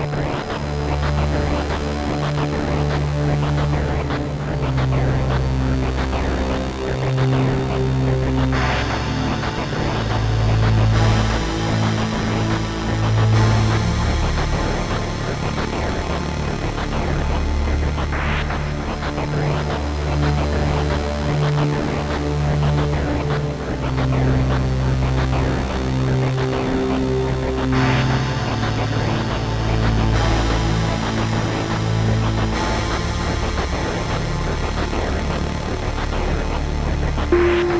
Thank you. you